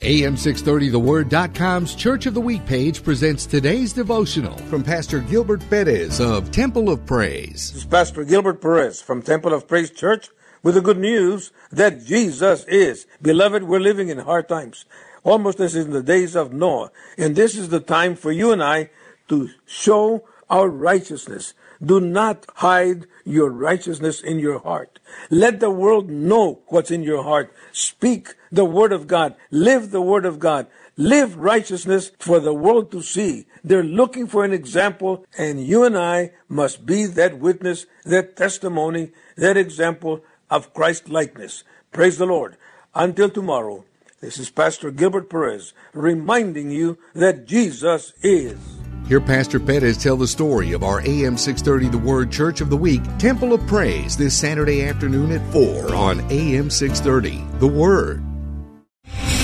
AM630TheWord.com's Church of the Week page presents today's devotional from Pastor Gilbert Perez of Temple of Praise. This is Pastor Gilbert Perez from Temple of Praise Church with the good news that Jesus is. Beloved, we're living in hard times, almost as in the days of Noah. And this is the time for you and I to show our righteousness. Do not hide your righteousness in your heart. Let the world know what's in your heart. Speak the word of God. Live the word of God. Live righteousness for the world to see. They're looking for an example, and you and I must be that witness, that testimony, that example of Christ likeness. Praise the Lord. Until tomorrow, this is Pastor Gilbert Perez reminding you that Jesus is. Hear Pastor Perez tell the story of our AM 630 The Word Church of the Week Temple of Praise this Saturday afternoon at 4 on AM 630 The Word.